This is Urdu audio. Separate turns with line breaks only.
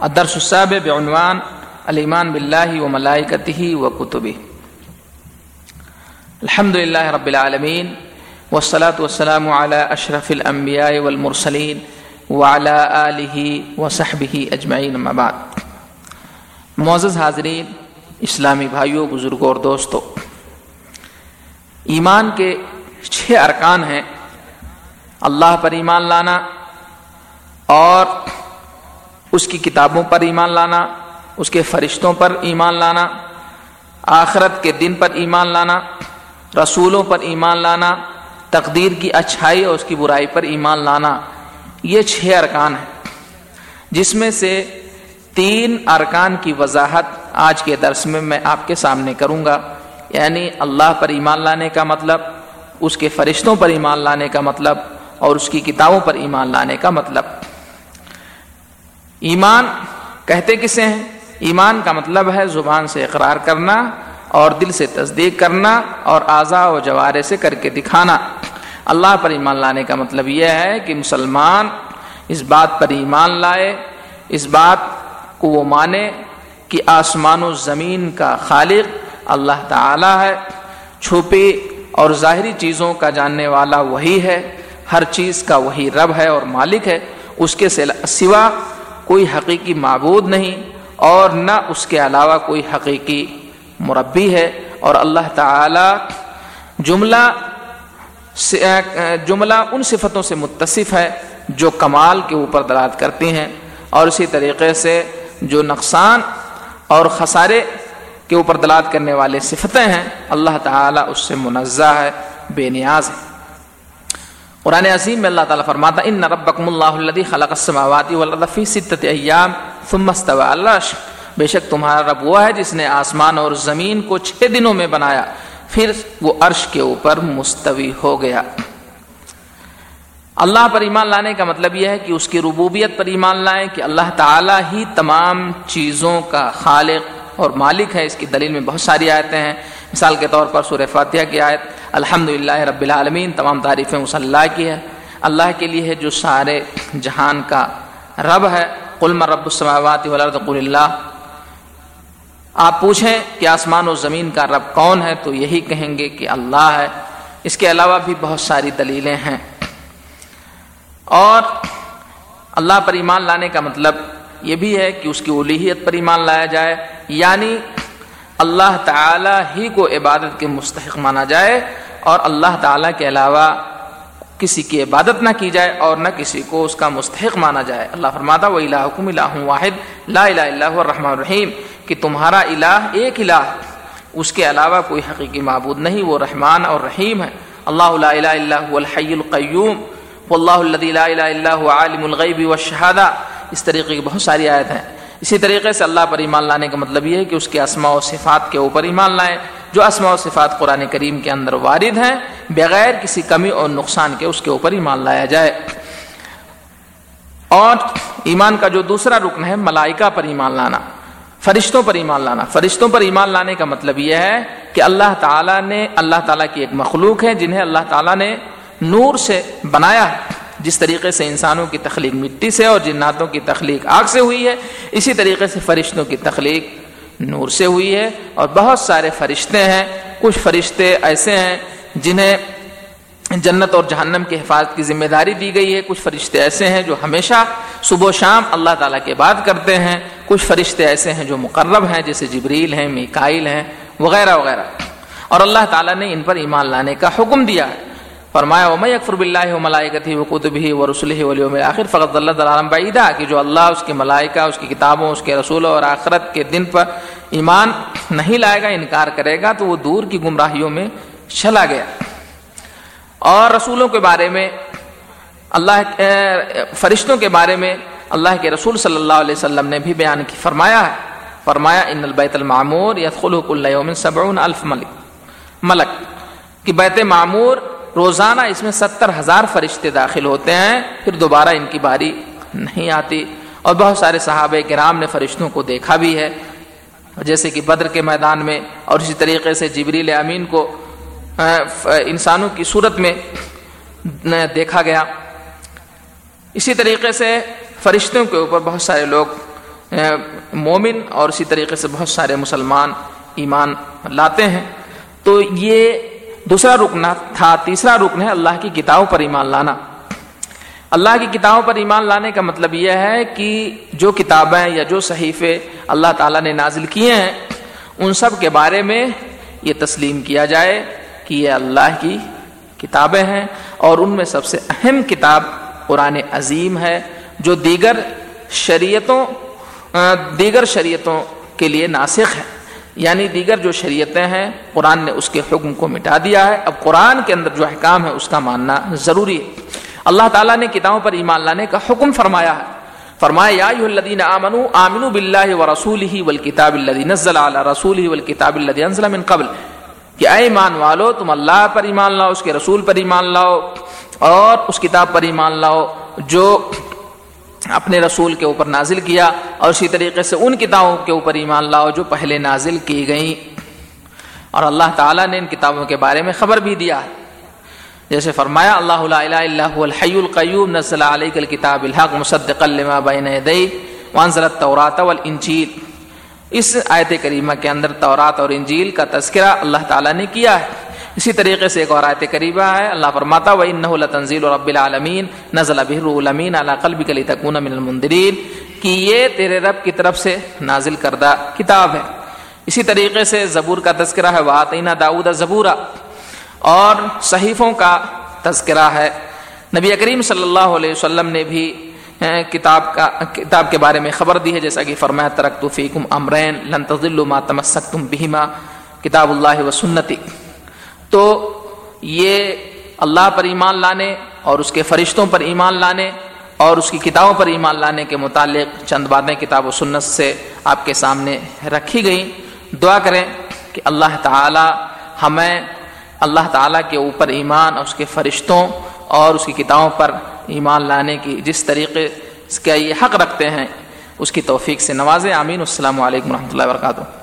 الدرس السابع بعنوان الایمان باللہ و ملائکتہ و کتبہ۔ الحمد للہ رب العالمین والصلاة والسلام على اشرف الانبیاء والمرسلین وعلى آلہ وصحبہ اجمعین اما بعد۔ معزز حاضرین، اسلامی بھائیوں بزرگوں اور دوستوں ایمان کے چھ ارکان ہیں۔ اللہ پر ایمان لانا اور اس کی کتابوں پر ایمان لانا، اس کے فرشتوں پر ایمان لانا، آخرت کے دن پر ایمان لانا، رسولوں پر ایمان لانا، تقدیر کی اچھائی اور اس کی برائی پر ایمان لانا، یہ چھ ارکان ہیں۔ جس میں سے تین ارکان کی وضاحت آج کے درس میں میں آپ کے سامنے کروں گا۔ یعنی اللہ پر ایمان لانے کا مطلب اس کے فرشتوں پر ایمان لانے کا مطلب اور اس کی کتابوں پر ایمان لانے کا مطلب۔ ایمان کہتے کسے ہیں؟ ایمان کا مطلب ہے زبان سے اقرار کرنا اور دل سے تصدیق کرنا اور اعضاء و جوارے سے کر کے دکھانا۔ اللہ پر ایمان لانے کا مطلب یہ ہے کہ مسلمان اس بات پر ایمان لائے، اس بات کو وہ مانے کہ آسمان و زمین کا خالق اللہ تعالی ہے۔ چھپی اور ظاہری چیزوں کا جاننے والا وہی ہے، ہر چیز کا وہی رب ہے اور مالک ہے، اس کے سوا کوئی حقیقی معبود نہیں اور نہ اس کے علاوہ کوئی حقیقی مربی ہے اور اللہ تعالی جملہ جملہ ان صفتوں سے متصف ہے جو کمال کے اوپر دلات کرتی ہیں اور اسی طریقے سے جو نقصان اور خسارے کے اوپر دلات کرنے والے صفتیں ہیں، اللہ تعالیٰ اس سے منزہ ہے، بے نیاز ہے۔ قرآن عظیم میں اللہ تعالیٰ فرماتا ان ربکم اللہ الذی خلق السماوات والارض فی ستۃ ایام ثم استوى العرش بے شک تمہارا رب وہ ہے جس نے آسمان اور زمین کو چھ دنوں میں بنایا، پھر وہ عرش کے اوپر مستوی ہو گیا۔ اللہ پر ایمان لانے کا مطلب یہ ہے کہ اس کی ربوبیت پر ایمان لائیں کہ اللہ تعالیٰ ہی تمام چیزوں کا خالق اور مالک ہے اس کی دلیل میں بہت ساری آیتیں ہیں۔ مثال کے طور پر سورہ فاتحہ کی آیت الحمد للہ رب العالمین، تمام تعریفیں اس اللہ کی ہے اللہ کے لیے ہے جو سارے جہان کا رب ہے۔ قلم رب السماوات والارض؟ قل اللہ۔ آپ پوچھیں کہ آسمان و زمین کا رب کون ہے؟ تو یہی کہیں گے کہ اللہ ہے۔ اس کے علاوہ بھی بہت ساری دلیلیں ہیں۔ اور اللہ پر ایمان لانے کا مطلب یہ بھی ہے کہ اس کی الوحیت پر ایمان لایا جائے۔ یعنی اللہ تعالی ہی کو عبادت کے مستحق مانا جائے اور اللہ تعالیٰ کے علاوہ کسی کی عبادت نہ کی جائے اور نہ کسی کو اس کا مستحق مانا جائے۔ اللہ فرماتا و الحکم اللہ واحد، لا الہ اللہ الرحمن الرحیم کہ تمہارا الہ ایک الہ، اس کے علاوہ کوئی حقیقی معبود نہیں، وہ رحمان اور رحیم ہے۔ اللہ لا الہ الا هو الحی القیوم واللہ الذی لا الہ الا هو عالم الغیب والشہادہ۔ اس طریقے کی بہت ساری آیت ہیں۔ اسی طریقے سے اللہ پر ایمان لانے کا مطلب یہ ہے کہ اس کے اسماء و صفات کے اوپر ایمان لائیں۔ جو اسماء و صفات قرآن کریم کے اندر وارد ہیں، بغیر کسی کمی اور نقصان کے اس کے اوپر ایمان لایا جائے۔ اور ایمان کا جو دوسرا رکن ہے، ملائکہ پر ایمان لانا۔ فرشتوں پر ایمان لانا۔ فرشتوں پر ایمان لانے کا مطلب یہ ہے کہ اللہ تعالیٰ نے، اللہ تعالیٰ کی ایک مخلوق ہے، جنہیں اللہ تعالیٰ نے نور سے بنایا ہے۔ جس طریقے سے انسانوں کی تخلیق مٹی سے اور جناتوں کی تخلیق آگ سے ہوئی ہے، اسی طریقے سے فرشتوں کی تخلیق نور سے ہوئی ہے اور بہت سارے فرشتے ہیں۔ کچھ فرشتے ایسے ہیں جنہیں جنت اور جہنم کی حفاظت کی ذمہ داری دی گئی ہے۔ کچھ فرشتے ایسے ہیں جو ہمیشہ صبح و شام اللہ تعالیٰ کے بات کرتے ہیں۔ کچھ فرشتے ایسے ہیں جو مقرب ہیں، جیسے جبریل ہیں میکائل ہیں، وغیرہ وغیرہ۔ اور اللہ تعالیٰ نے ان پر ایمان لانے کا حکم دیا ہے۔ فرمایا وما یکفر باللہ و ملائکتہ و کتبہ و رسلہ و لیوم الاخر فقط اللہ تعالی بعیدا، کہ جو اللہ، اس کے ملائکہ، اس کی کتابوں، اس کے رسولوں اور آخرت کے دن پر ایمان نہیں لائے گا، انکار کرے گا، تو وہ دور کی گمراہیوں میں چلا گیا۔ اور رسولوں کے بارے میں، اللہ فرشتوں کے بارے میں اللہ کے رسول صلی اللہ علیہ وسلم نے بھی بیان کی، فرمایا ہے۔ فرمایا، ان البیت المعمور یدخلہ کل یوم سبعون الف ملک ملک، کہ بیت معمور روزانہ اس میں ستر ہزار فرشتے داخل ہوتے ہیں، پھر دوبارہ ان کی باری نہیں آتی۔ اور بہت سارے صحابہ کرام نے فرشتوں کو دیکھا بھی ہے۔ جیسے کہ بدر کے میدان میں اور اسی طریقے سے جبریل امین کو انسانوں کی صورت میں دیکھا گیا۔ اسی طریقے سے فرشتوں کے اوپر بہت سارے لوگ مومن اور اسی طریقے سے بہت سارے مسلمان ایمان لاتے ہیں۔ تو یہ دوسرا رکن تھا، تیسرا رکن ہے اللہ کی کتابوں پر ایمان لانا۔ اللہ کی کتابوں پر ایمان لانے کا مطلب یہ ہے کہ جو کتابیں یا جو صحیفے اللہ تعالیٰ نے نازل کیے ہیں، ان سب کے بارے میں یہ تسلیم کیا جائے کہ یہ اللہ کی کتابیں ہیں۔ اور ان میں سب سے اہم کتاب قرآن عظیم ہے، جو دیگر شریعتوں دیگر شریعتوں کے لیے ناسخ ہے۔ یعنی دیگر جو شریعتیں ہیں، قرآن نے اس کے حکم کو مٹا دیا ہے۔ اب قرآن کے اندر جو احکام ہے اس کا ماننا ضروری ہے۔ اللہ تعالیٰ نے کتابوں پر ایمان لانے کا حکم فرمایا ہے۔ فرمایا، یا الذین آمنوا آمنوا باللہ ورسولہ والکتاب الذی نزل علی رسولہ والکتاب الذی انزل من قبل۔ کہ اے ایمان والو، تم اللہ پر ایمان لاؤ، اس کے رسول پر ایمان لاؤ اور اس کتاب پر ایمان لاؤ۔ جو اپنے رسول کے اوپر نازل کیا اور اسی طریقے سے ان کتابوں کے اوپر ایمان لاؤ جو پہلے نازل کی گئیں۔ اور اللہ تعالیٰ نے ان کتابوں کے بارے میں خبر بھی دیا ہے۔ جیسے فرمایا، اللہ لا الہ الا هو الحی القیوم، نزل علیک الکتاب الحق مصدقا لما بین یدی وانزل التوراۃ والانجیل۔ اس آیت کریمہ کے اندر تورات اور انجیل کا تذکرہ اللہ تعالیٰ نے کیا ہے۔ اسی طریقے سے ایک اور آیت کریمہ ہے۔ اللہ فرماتا و انہ لتنزیل رب العالمین نزل به الروح الامین علی قلبک لتکون من المنذرین کہ یہ تیرے رب کی طرف سے نازل کردہ کتاب ہے۔ اسی طریقے سے زبور کا تذکرہ ہے واتینا داؤد زبورا۔ اور صحیفوں کا تذکرہ ہے۔ نبی کریم صلی اللہ علیہ وسلم نے بھی کتاب کا، کتاب کے بارے میں خبر دی ہے، جیسا کہ فرمایا ترک فیکم امرین لن تضلوا ما تمسکتم بہما، کتاب اللہ و سنتی۔ تو یہ اللہ پر ایمان لانے اور اس کے فرشتوں پر ایمان لانے اور اس کی کتابوں پر ایمان لانے کے متعلق چند باتیں کتاب و سنت سے آپ کے سامنے رکھی گئیں۔ دعا کریں کہ اللہ تعالی ہمیں، اللہ تعالیٰ کے اوپر ایمان اور اس کے فرشتوں اور اس کی کتابوں پر ایمان لانے کی جس طریقے کا یہ حق رکھتے ہیں، اس کی توفیق سے نوازیں۔ آمین۔ السلام علیکم و رحمۃ اللہ وبرکاتہ۔